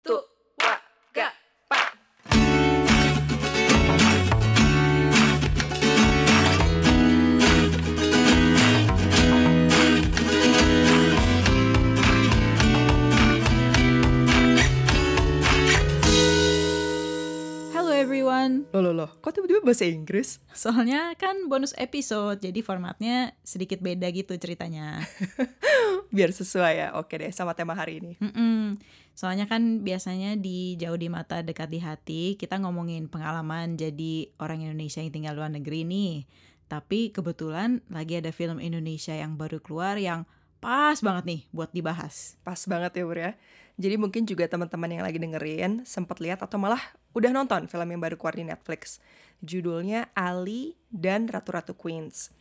tu, wa, ga, pa. Hello everyone. Loh, loh, loh, kok tiba-tiba bahasa Inggris? Soalnya kan bonus episode, jadi formatnya sedikit beda gitu ceritanya. Biar sesuai ya, oke deh, sama tema hari ini. Mm-mm. Soalnya kan biasanya di jauh di mata dekat di hati kita ngomongin pengalaman jadi orang Indonesia yang tinggal luar negeri nih. Tapi kebetulan lagi ada film Indonesia yang baru keluar yang pas banget nih buat dibahas. Pas banget ya, Bur ya. Jadi mungkin juga teman-teman yang lagi dengerin sempat lihat atau malah udah nonton film yang baru keluar di Netflix. Judulnya Ali dan Ratu-Ratu Queens.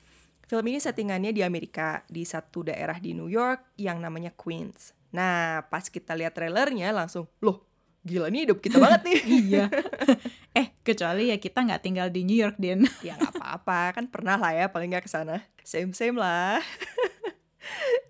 Film ini settingannya di Amerika, di satu daerah di New York yang namanya Queens. Nah, pas kita lihat trailernya langsung, loh, gila nih hidup kita banget nih. Iya. eh, kecuali ya kita nggak tinggal di New York, Din. ya nggak apa-apa, kan pernah lah ya paling nggak ke sana. Same-same lah.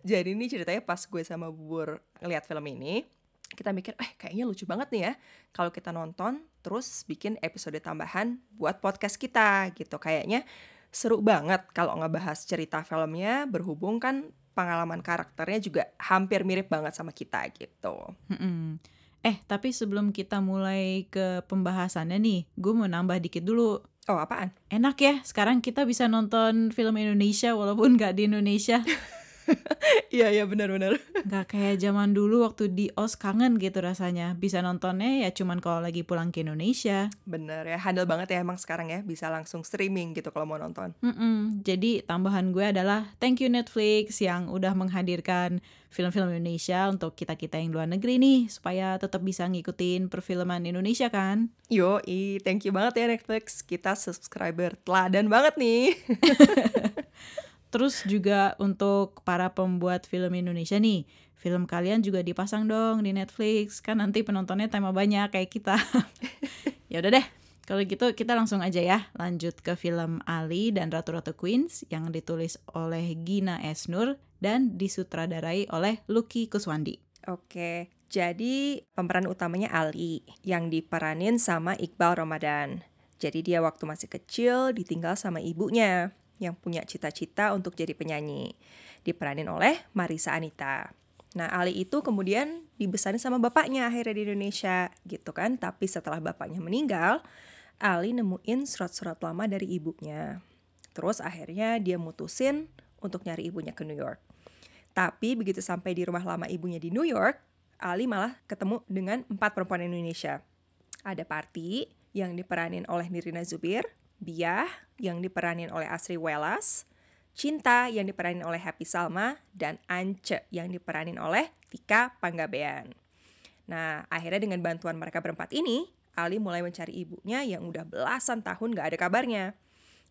Jadi ini ceritanya pas gue sama Bubur ngeliat film ini, kita mikir, eh kayaknya lucu banget nih ya kalau kita nonton terus bikin episode tambahan buat podcast kita gitu. Kayaknya seru banget kalau ngebahas cerita filmnya berhubung kan pengalaman karakternya juga hampir mirip banget sama kita gitu. Mm-mm. Eh, tapi sebelum kita mulai ke pembahasannya nih, gue mau nambah dikit dulu. Oh apaan? Enak ya, sekarang kita bisa nonton film Indonesia walaupun nggak di Indonesia. Iya iya benar-benar. Nggak kayak zaman dulu waktu di OS kangen gitu rasanya. Bisa nontonnya ya cuman kalau lagi pulang ke Indonesia. Bener ya, handal banget ya emang sekarang ya bisa langsung streaming gitu kalau mau nonton. Mm-mm. Jadi tambahan gue adalah thank you Netflix yang udah menghadirkan film-film Indonesia untuk kita-kita yang luar negeri nih supaya tetap bisa ngikutin perfilman Indonesia kan. Yo, thank you banget ya Netflix. Kita subscriber teladan banget nih. Terus juga untuk para pembuat film Indonesia nih, film kalian juga dipasang dong di Netflix. Kan nanti penontonnya tema banyak kayak kita. ya udah deh. Kalau gitu kita langsung aja ya lanjut ke film Ali dan Ratu-Ratu Queens yang ditulis oleh Gina Esnur dan disutradarai oleh Lucky Kuswandi. Oke, jadi pemeran utamanya Ali yang diperanin sama Iqbal Ramadan. Jadi dia waktu masih kecil ditinggal sama ibunya yang punya cita-cita untuk jadi penyanyi. Diperanin oleh Marisa Anita. Nah, Ali itu kemudian dibesarin sama bapaknya akhirnya di Indonesia gitu kan. Tapi setelah bapaknya meninggal, Ali nemuin surat-surat lama dari ibunya. Terus akhirnya dia mutusin untuk nyari ibunya ke New York. Tapi begitu sampai di rumah lama ibunya di New York, Ali malah ketemu dengan empat perempuan Indonesia. Ada Parti yang diperanin oleh Nirina Zubir, Biah yang diperanin oleh Asri Welas, Cinta yang diperanin oleh Happy Salma, dan Ance yang diperanin oleh Tika Panggabean. Nah, akhirnya dengan bantuan mereka berempat ini, Ali mulai mencari ibunya yang udah belasan tahun gak ada kabarnya.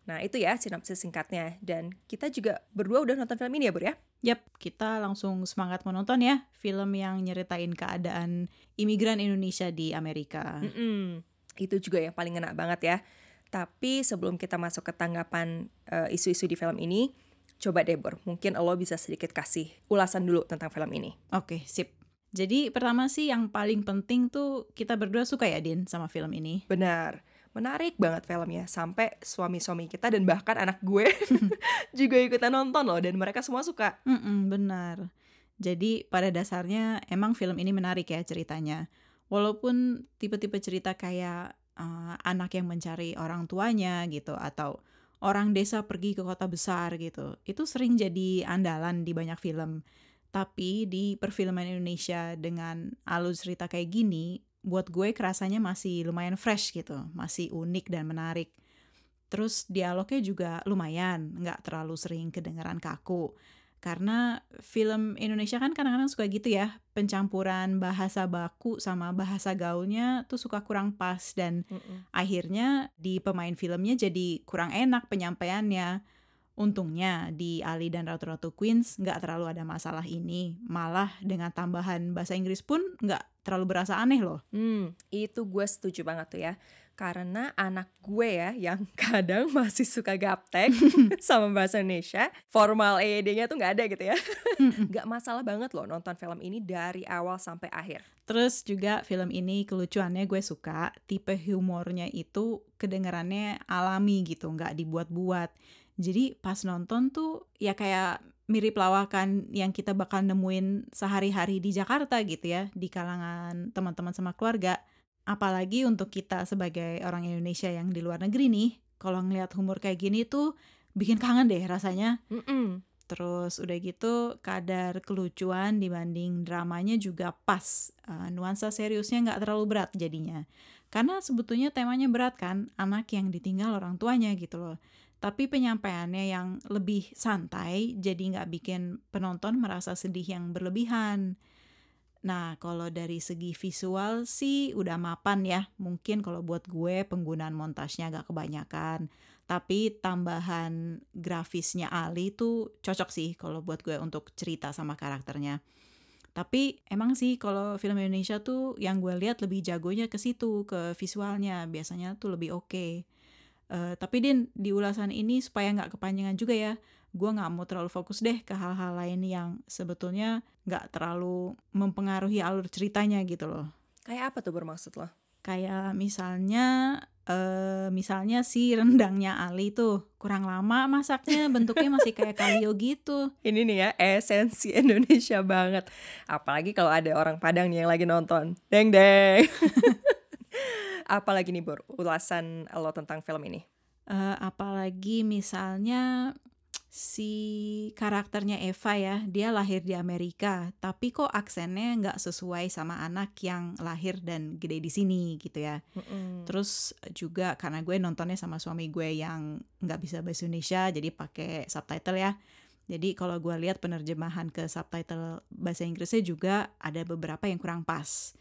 Nah, itu ya sinopsis singkatnya. Dan kita juga berdua udah nonton film ini ya, Bur ya? Yap, kita langsung semangat menonton ya film yang nyeritain keadaan imigran Indonesia di Amerika. Mm-mm. Itu juga yang paling ngena banget ya. Tapi sebelum kita masuk ke tanggapan uh, isu-isu di film ini, coba deh Bor, mungkin lo bisa sedikit kasih ulasan dulu tentang film ini. Oke, sip. Jadi pertama sih yang paling penting tuh kita berdua suka ya Din sama film ini. Benar, menarik banget filmnya. Sampai suami-suami kita dan bahkan anak gue juga ikutan nonton loh dan mereka semua suka. Mm-mm, benar. Jadi pada dasarnya emang film ini menarik ya ceritanya. Walaupun tipe-tipe cerita kayak uh, anak yang mencari orang tuanya gitu atau orang desa pergi ke kota besar gitu. Itu sering jadi andalan di banyak film. Tapi di perfilman Indonesia dengan alur cerita kayak gini, buat gue kerasanya masih lumayan fresh gitu, masih unik dan menarik. Terus dialognya juga lumayan, nggak terlalu sering kedengeran kaku. Karena film Indonesia kan kadang-kadang suka gitu ya, pencampuran bahasa baku sama bahasa gaulnya tuh suka kurang pas dan Mm-mm. akhirnya di pemain filmnya jadi kurang enak penyampaiannya. Untungnya di Ali dan Ratu-Ratu Queens nggak terlalu ada masalah ini, malah dengan tambahan bahasa Inggris pun nggak terlalu berasa aneh loh. Hmm, itu gue setuju banget tuh ya. Karena anak gue ya yang kadang masih suka gaptek sama bahasa Indonesia, formal EYD-nya tuh nggak ada gitu ya. Nggak masalah banget loh nonton film ini dari awal sampai akhir. Terus juga film ini kelucuannya gue suka, tipe humornya itu kedengarannya alami gitu, nggak dibuat-buat. Jadi pas nonton tuh ya kayak mirip lawakan yang kita bakal nemuin sehari-hari di Jakarta gitu ya, di kalangan teman-teman sama keluarga. Apalagi untuk kita sebagai orang Indonesia yang di luar negeri nih, kalau ngeliat humor kayak gini tuh bikin kangen deh rasanya. Mm-mm. Terus udah gitu kadar kelucuan dibanding dramanya juga pas. Uh, nuansa seriusnya nggak terlalu berat jadinya. Karena sebetulnya temanya berat kan, anak yang ditinggal orang tuanya gitu loh. Tapi penyampaiannya yang lebih santai, jadi nggak bikin penonton merasa sedih yang berlebihan. Nah, kalau dari segi visual sih udah mapan ya. Mungkin kalau buat gue penggunaan montasnya agak kebanyakan. Tapi tambahan grafisnya Ali tuh cocok sih kalau buat gue untuk cerita sama karakternya. Tapi emang sih kalau film Indonesia tuh yang gue lihat lebih jagonya ke situ, ke visualnya. Biasanya tuh lebih oke. Okay. Uh, tapi Din, di ulasan ini supaya nggak kepanjangan juga ya, gue nggak mau terlalu fokus deh ke hal-hal lain yang sebetulnya nggak terlalu mempengaruhi alur ceritanya gitu loh. Kayak apa tuh bermaksud lo? Kayak misalnya uh, misalnya si rendangnya Ali tuh kurang lama masaknya bentuknya masih kayak kalio gitu. Ini nih ya esensi Indonesia banget. Apalagi kalau ada orang Padang nih yang lagi nonton. Deng deng. Apalagi nih Bor ulasan lo tentang film ini? Uh, apalagi misalnya si karakternya Eva ya, dia lahir di Amerika, tapi kok aksennya nggak sesuai sama anak yang lahir dan gede di sini gitu ya. Mm-hmm. Terus juga karena gue nontonnya sama suami gue yang nggak bisa bahasa Indonesia, jadi pakai subtitle ya. Jadi kalau gue lihat penerjemahan ke subtitle bahasa Inggrisnya juga ada beberapa yang kurang pas.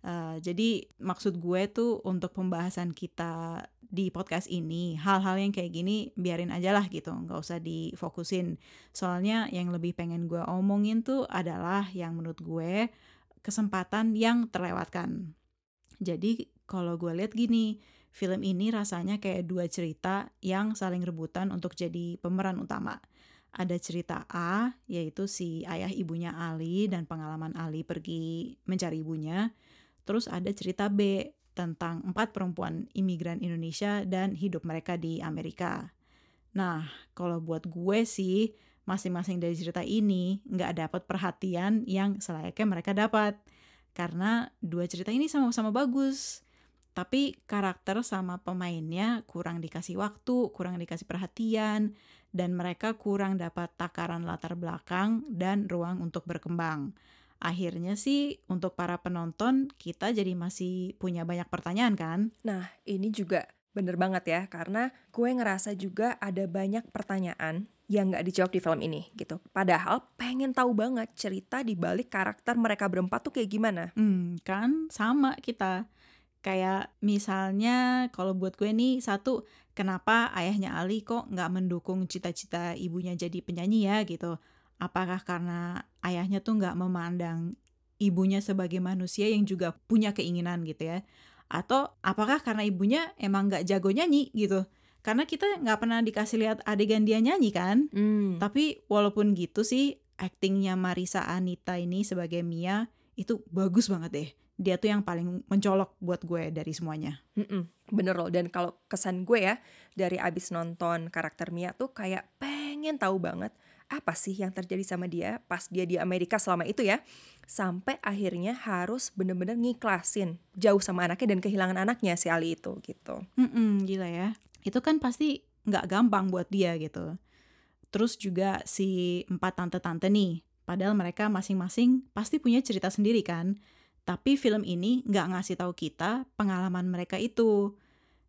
Uh, jadi maksud gue tuh untuk pembahasan kita di podcast ini hal-hal yang kayak gini biarin aja lah gitu nggak usah difokusin. Soalnya yang lebih pengen gue omongin tuh adalah yang menurut gue kesempatan yang terlewatkan. Jadi kalau gue lihat gini film ini rasanya kayak dua cerita yang saling rebutan untuk jadi pemeran utama. Ada cerita A, yaitu si ayah ibunya Ali dan pengalaman Ali pergi mencari ibunya. Terus ada cerita B tentang empat perempuan imigran Indonesia dan hidup mereka di Amerika. Nah, kalau buat gue sih, masing-masing dari cerita ini nggak dapat perhatian yang selayaknya mereka dapat. Karena dua cerita ini sama-sama bagus. Tapi karakter sama pemainnya kurang dikasih waktu, kurang dikasih perhatian, dan mereka kurang dapat takaran latar belakang dan ruang untuk berkembang akhirnya sih untuk para penonton kita jadi masih punya banyak pertanyaan kan? Nah ini juga bener banget ya karena gue ngerasa juga ada banyak pertanyaan yang nggak dijawab di film ini gitu. Padahal pengen tahu banget cerita di balik karakter mereka berempat tuh kayak gimana. Hmm, kan sama kita. Kayak misalnya kalau buat gue nih satu kenapa ayahnya Ali kok nggak mendukung cita-cita ibunya jadi penyanyi ya gitu apakah karena ayahnya tuh nggak memandang ibunya sebagai manusia yang juga punya keinginan gitu ya? Atau apakah karena ibunya emang nggak jago nyanyi gitu? Karena kita nggak pernah dikasih lihat adegan dia nyanyi kan? Mm. tapi walaupun gitu sih aktingnya Marisa Anita ini sebagai Mia itu bagus banget deh. Dia tuh yang paling mencolok buat gue dari semuanya. Mm-mm, bener loh. Dan kalau kesan gue ya dari abis nonton karakter Mia tuh kayak pengen tahu banget apa sih yang terjadi sama dia pas dia di Amerika selama itu ya? Sampai akhirnya harus bener-bener ngiklasin jauh sama anaknya dan kehilangan anaknya si Ali itu gitu. Mm-mm, gila ya. Itu kan pasti nggak gampang buat dia gitu. Terus juga si empat tante-tante nih padahal mereka masing-masing pasti punya cerita sendiri kan. Tapi film ini nggak ngasih tahu kita pengalaman mereka itu.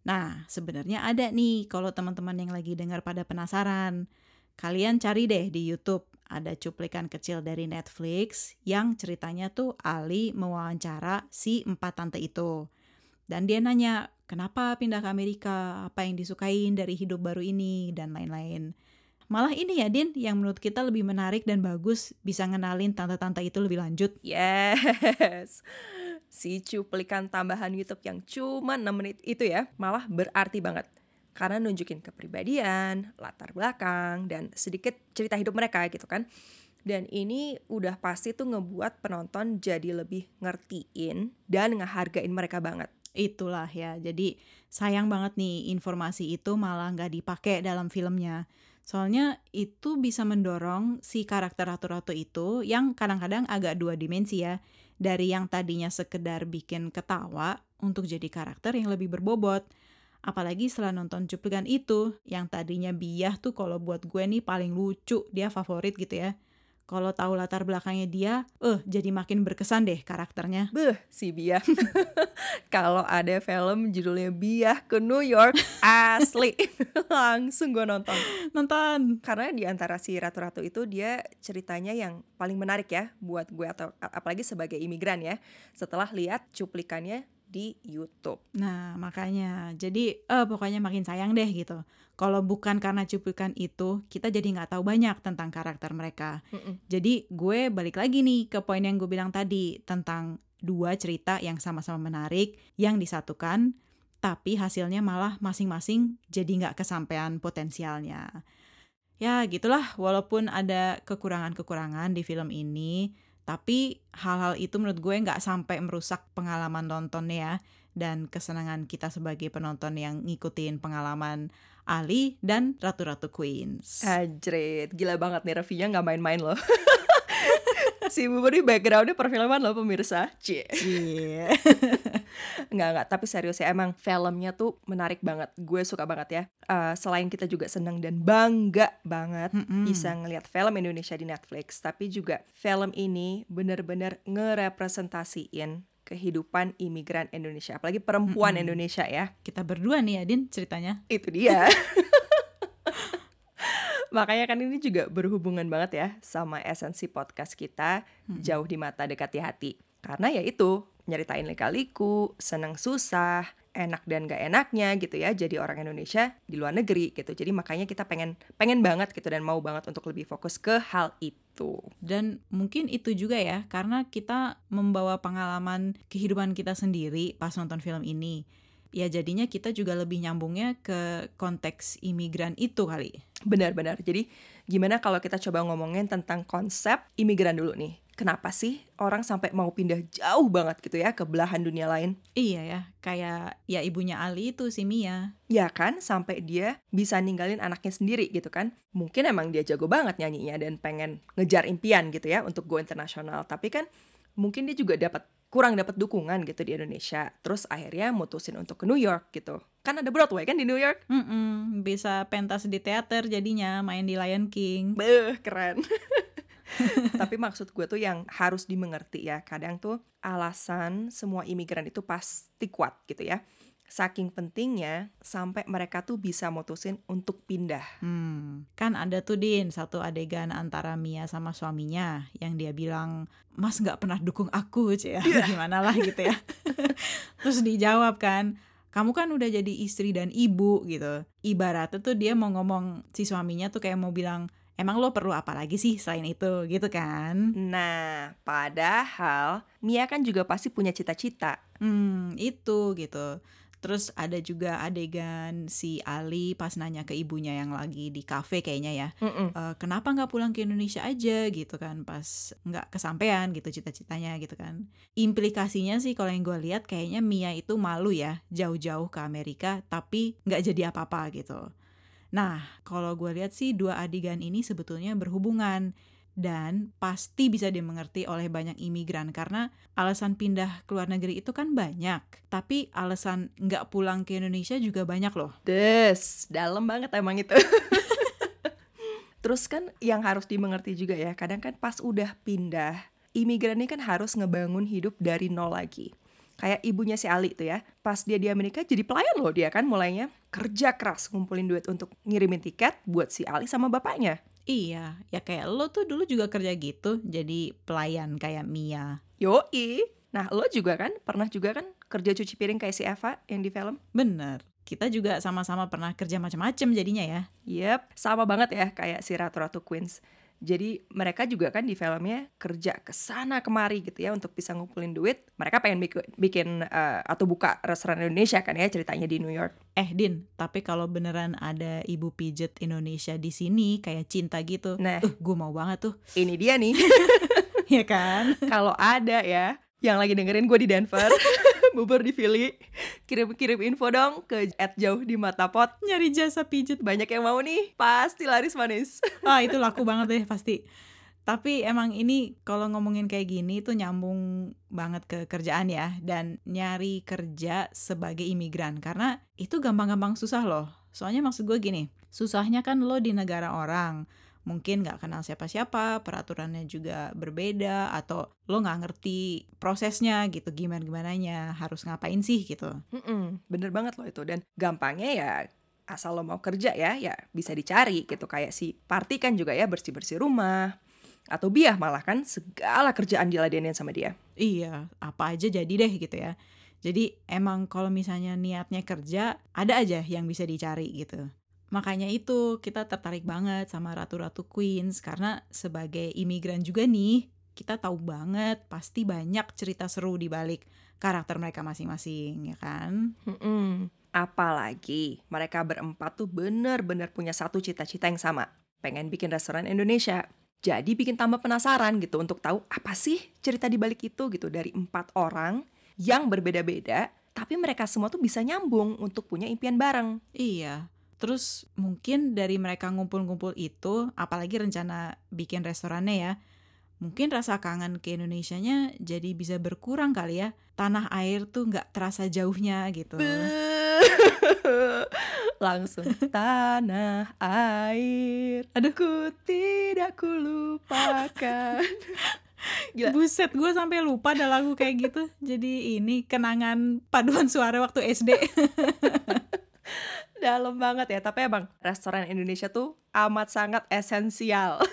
Nah sebenarnya ada nih kalau teman-teman yang lagi dengar pada penasaran Kalian cari deh di YouTube, ada cuplikan kecil dari Netflix yang ceritanya tuh Ali mewawancara si empat tante itu. Dan dia nanya, kenapa pindah ke Amerika, apa yang disukain dari hidup baru ini, dan lain-lain. Malah ini ya Din, yang menurut kita lebih menarik dan bagus bisa ngenalin tante-tante itu lebih lanjut. Yes, si cuplikan tambahan YouTube yang cuma 6 menit itu ya, malah berarti banget karena nunjukin kepribadian, latar belakang, dan sedikit cerita hidup mereka gitu kan. Dan ini udah pasti tuh ngebuat penonton jadi lebih ngertiin dan ngehargain mereka banget. Itulah ya, jadi sayang banget nih informasi itu malah nggak dipakai dalam filmnya. Soalnya itu bisa mendorong si karakter ratu-ratu itu yang kadang-kadang agak dua dimensi ya. Dari yang tadinya sekedar bikin ketawa untuk jadi karakter yang lebih berbobot. Apalagi setelah nonton cuplikan itu, yang tadinya Biah tuh kalau buat gue nih paling lucu, dia favorit gitu ya. Kalau tahu latar belakangnya dia, eh jadi makin berkesan deh karakternya. Beuh, si Biah. Kalau ada film judulnya Biah ke New York, asli. Langsung gue nonton. Nonton. Karena di antara si ratu-ratu itu dia ceritanya yang paling menarik ya buat gue atau apalagi sebagai imigran ya. Setelah lihat cuplikannya di YouTube. Nah, makanya. Jadi, eh, pokoknya makin sayang deh gitu. Kalau bukan karena cuplikan itu, kita jadi nggak tahu banyak tentang karakter mereka. Mm-mm. Jadi, gue balik lagi nih ke poin yang gue bilang tadi tentang dua cerita yang sama-sama menarik, yang disatukan, tapi hasilnya malah masing-masing jadi nggak kesampaian potensialnya. Ya, gitulah. Walaupun ada kekurangan-kekurangan di film ini, tapi hal-hal itu menurut gue nggak sampai merusak pengalaman nontonnya ya dan kesenangan kita sebagai penonton yang ngikutin pengalaman Ali dan Ratu-Ratu Queens. Ajret, gila banget nih reviewnya nggak main-main loh. si Bubur ini backgroundnya perfilman loh pemirsa. Cie. Iya. Nggak, nggak. Tapi serius ya, emang filmnya tuh menarik banget. Gue suka banget ya. Eh, selain kita juga seneng dan bangga banget Mm-mm. bisa ngelihat film Indonesia di Netflix. Tapi juga film ini bener-bener ngerepresentasiin kehidupan imigran Indonesia. Apalagi perempuan Mm-mm. Indonesia ya. Kita berdua nih ya, Din, ceritanya. Itu dia. Makanya kan ini juga berhubungan banget ya sama esensi podcast kita Hmm. Jauh di Mata Dekat di Hati. Karena ya itu, nyeritain lika-liku, senang susah, enak dan gak enaknya gitu ya jadi orang Indonesia di luar negeri gitu. Jadi makanya kita pengen pengen banget gitu dan mau banget untuk lebih fokus ke hal itu. Dan mungkin itu juga ya, karena kita membawa pengalaman kehidupan kita sendiri pas nonton film ini. Ya jadinya kita juga lebih nyambungnya ke konteks imigran itu kali. Benar-benar. Jadi gimana kalau kita coba ngomongin tentang konsep imigran dulu nih. Kenapa sih orang sampai mau pindah jauh banget gitu ya ke belahan dunia lain? Iya ya, kayak ya ibunya Ali itu si Mia. Ya kan, sampai dia bisa ninggalin anaknya sendiri gitu kan. Mungkin emang dia jago banget nyanyinya dan pengen ngejar impian gitu ya untuk go internasional. Tapi kan mungkin dia juga dapat kurang dapat dukungan gitu di Indonesia. Terus akhirnya mutusin untuk ke New York gitu. Kan ada Broadway kan di New York? Mm-mm, bisa pentas di teater jadinya, main di Lion King. Beuh, keren. Tapi maksud gue tuh yang harus dimengerti ya. Kadang tuh alasan semua imigran itu pasti kuat gitu ya. Saking pentingnya sampai mereka tuh bisa mutusin untuk pindah. Hmm, kan ada tuh Din, satu adegan antara Mia sama suaminya yang dia bilang, Mas nggak pernah dukung aku, Cie. gimana lah gitu ya. Terus dijawab kan, kamu kan udah jadi istri dan ibu gitu. Ibaratnya tuh dia mau ngomong si suaminya tuh kayak mau bilang, emang lo perlu apa lagi sih selain itu gitu kan? Nah, padahal Mia kan juga pasti punya cita-cita. Hmm, itu gitu. Terus ada juga adegan si Ali pas nanya ke ibunya yang lagi di kafe kayaknya ya. Mm-mm. "Eh, kenapa nggak pulang ke Indonesia aja gitu kan pas nggak kesampaian gitu cita-citanya gitu kan implikasinya sih kalau yang gue lihat kayaknya Mia itu malu ya jauh-jauh ke Amerika tapi nggak jadi apa-apa gitu nah kalau gue lihat sih dua adegan ini sebetulnya berhubungan dan pasti bisa dimengerti oleh banyak imigran karena alasan pindah ke luar negeri itu kan banyak tapi alasan nggak pulang ke Indonesia juga banyak loh Des, dalam banget emang itu. Terus kan yang harus dimengerti juga ya, kadang kan pas udah pindah, imigran ini kan harus ngebangun hidup dari nol lagi. Kayak ibunya si Ali tuh ya, pas dia di Amerika jadi pelayan loh dia kan mulainya. Kerja keras ngumpulin duit untuk ngirimin tiket buat si Ali sama bapaknya. Iya, ya kayak lo tuh dulu juga kerja gitu, jadi pelayan kayak Mia. Yoi. Nah lo juga kan, pernah juga kan kerja cuci piring kayak si Eva yang di film? Bener, kita juga sama-sama pernah kerja macam-macam jadinya ya. Yep, sama banget ya kayak si Ratu-Ratu Queens. Jadi mereka juga kan di filmnya kerja ke sana kemari gitu ya untuk bisa ngumpulin duit. Mereka pengen bikin, bikin uh, atau buka restoran Indonesia kan ya ceritanya di New York. Eh Din, tapi kalau beneran ada ibu pijet Indonesia di sini kayak cinta gitu, Nah. uh, gue mau banget tuh, Ini dia nih. ya kan? Kalau ada ya yang lagi dengerin gue di Denver, bubur di Philly, kirim-kirim info dong ke at jauh di matapot. Nyari jasa pijet, Banyak yang mau nih, pasti laris manis. ah itu laku banget deh pasti. Tapi emang ini kalau ngomongin kayak gini tuh nyambung banget ke kerjaan ya dan nyari kerja sebagai imigran karena itu gampang-gampang susah loh. Soalnya maksud gue gini, susahnya kan lo di negara orang, mungkin nggak kenal siapa-siapa, peraturannya juga berbeda atau lo nggak ngerti prosesnya gitu gimana gimananya harus ngapain sih gitu. Mm-mm, bener banget loh itu dan gampangnya ya asal lo mau kerja ya ya bisa dicari gitu kayak si Party kan juga ya bersih bersih rumah atau Biah malah kan segala kerjaan diladenin sama dia. Iya, apa aja jadi deh gitu ya. Jadi emang kalau misalnya niatnya kerja, ada aja yang bisa dicari gitu. Makanya itu kita tertarik banget sama Ratu-Ratu Queens karena sebagai imigran juga nih, kita tahu banget pasti banyak cerita seru di balik karakter mereka masing-masing, ya kan? Mm-mm. Apalagi mereka berempat tuh bener-bener punya satu cita-cita yang sama, pengen bikin restoran Indonesia. Jadi bikin tambah penasaran gitu untuk tahu apa sih cerita di balik itu gitu dari empat orang yang berbeda-beda, tapi mereka semua tuh bisa nyambung untuk punya impian bareng. Iya. Terus mungkin dari mereka ngumpul-ngumpul itu, apalagi rencana bikin restorannya ya, mungkin rasa kangen ke Indonesianya jadi bisa berkurang kali ya. Tanah air tuh nggak terasa jauhnya gitu. Langsung tanah air Aduh. Ku tidak ku lupakan Gila. Buset, gue sampai lupa ada lagu kayak gitu. Jadi ini kenangan paduan suara waktu SD. Dalam banget ya. Tapi emang restoran Indonesia tuh amat sangat esensial.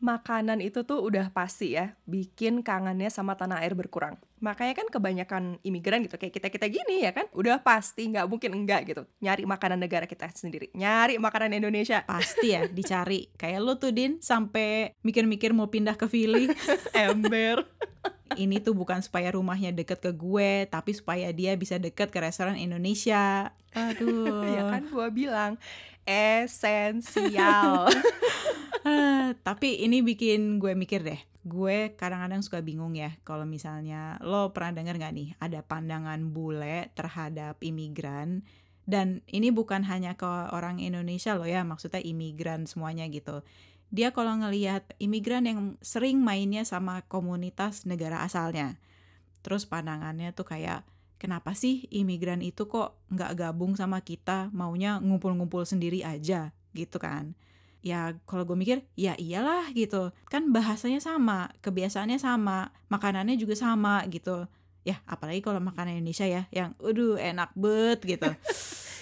Makanan itu tuh udah pasti ya Bikin kangennya sama tanah air berkurang. Makanya kan kebanyakan imigran gitu Kayak kita-kita gini ya kan Udah pasti nggak mungkin enggak gitu. Nyari makanan negara kita sendiri Nyari makanan Indonesia. Pasti ya dicari. Kayak lo tuh Din sampai mikir-mikir mau pindah ke Philly. Ember ini tuh bukan supaya rumahnya deket ke gue, tapi supaya dia bisa deket ke restoran Indonesia. Aduh. Ya kan gua bilang Esensial Ah, tapi ini bikin gue mikir deh. Gue kadang-kadang suka bingung ya kalau misalnya lo pernah denger nggak nih ada pandangan bule terhadap imigran dan ini bukan hanya ke orang Indonesia loh ya maksudnya imigran semuanya gitu. Dia kalau ngelihat imigran yang sering mainnya sama komunitas negara asalnya. Terus pandangannya tuh kayak kenapa sih imigran itu kok nggak gabung sama kita? Maunya ngumpul-ngumpul sendiri aja gitu kan. Ya kalau gue mikir ya iyalah gitu. Kan bahasanya sama kebiasaannya sama makanannya juga sama gitu. Ya apalagi kalau makanan Indonesia ya yang aduh enak bet gitu.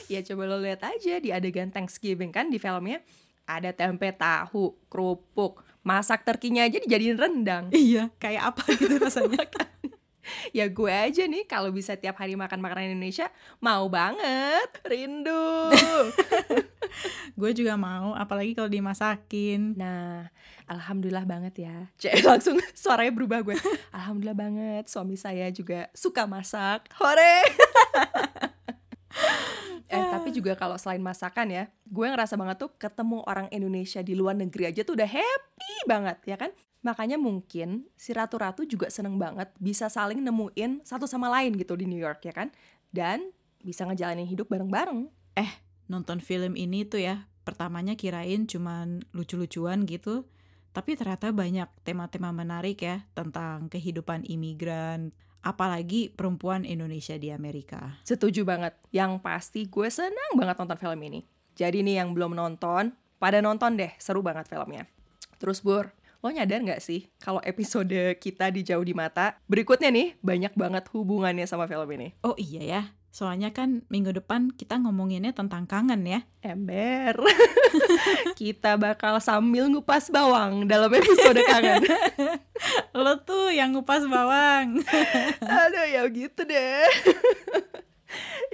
Ya coba lo lihat aja di adegan Thanksgiving kan di filmnya Ada tempe tahu, kerupuk, masak terkinya aja dijadiin rendang iya kayak apa gitu rasanya Ya gue aja nih kalau bisa tiap hari makan makanan Indonesia Mau banget, rindu gue juga mau apalagi kalau dimasakin Nah, alhamdulillah banget ya. Cek langsung suaranya berubah gue. Alhamdulillah banget suami saya juga suka masak. Hore. Eh tapi juga kalau selain masakan ya, gue ngerasa banget tuh ketemu orang Indonesia di luar negeri aja tuh udah happy banget ya kan. Makanya mungkin si ratu-ratu juga seneng banget bisa saling nemuin satu sama lain gitu di New York ya kan. Dan bisa ngejalanin hidup bareng-bareng. nonton film ini tuh ya pertamanya kirain cuman lucu-lucuan gitu tapi ternyata banyak tema-tema menarik ya tentang kehidupan imigran apalagi perempuan Indonesia di Amerika Setuju banget. Yang pasti gue senang banget nonton film ini. Jadi nih yang belum nonton, pada nonton deh. Seru banget filmnya. Terus Bur, lo nyadar nggak sih kalau episode kita di Jauh di Mata berikutnya nih banyak banget hubungannya sama film ini. oh iya ya soalnya kan minggu depan kita ngomonginnya tentang kangen ya Ember. kita bakal sambil ngupas bawang dalam episode kangen. lo tuh yang ngupas bawang Aduh ya gitu deh.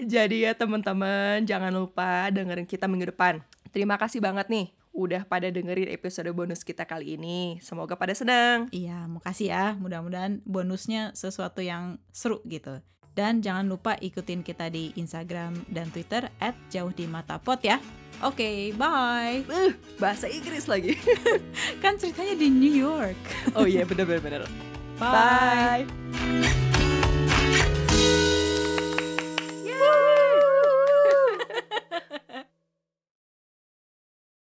Jadi ya teman-teman jangan lupa dengerin kita minggu depan. Terima kasih banget nih udah pada dengerin episode bonus kita kali ini. Semoga pada senang. Iya, makasih ya. Mudah-mudahan bonusnya sesuatu yang seru gitu. Dan jangan lupa ikutin kita di Instagram dan Twitter at jauh di mata pot ya. Oke, bye. Uh, bahasa Inggris lagi. Kan ceritanya di New York. oh iya, bener-bener. Bye. Bye.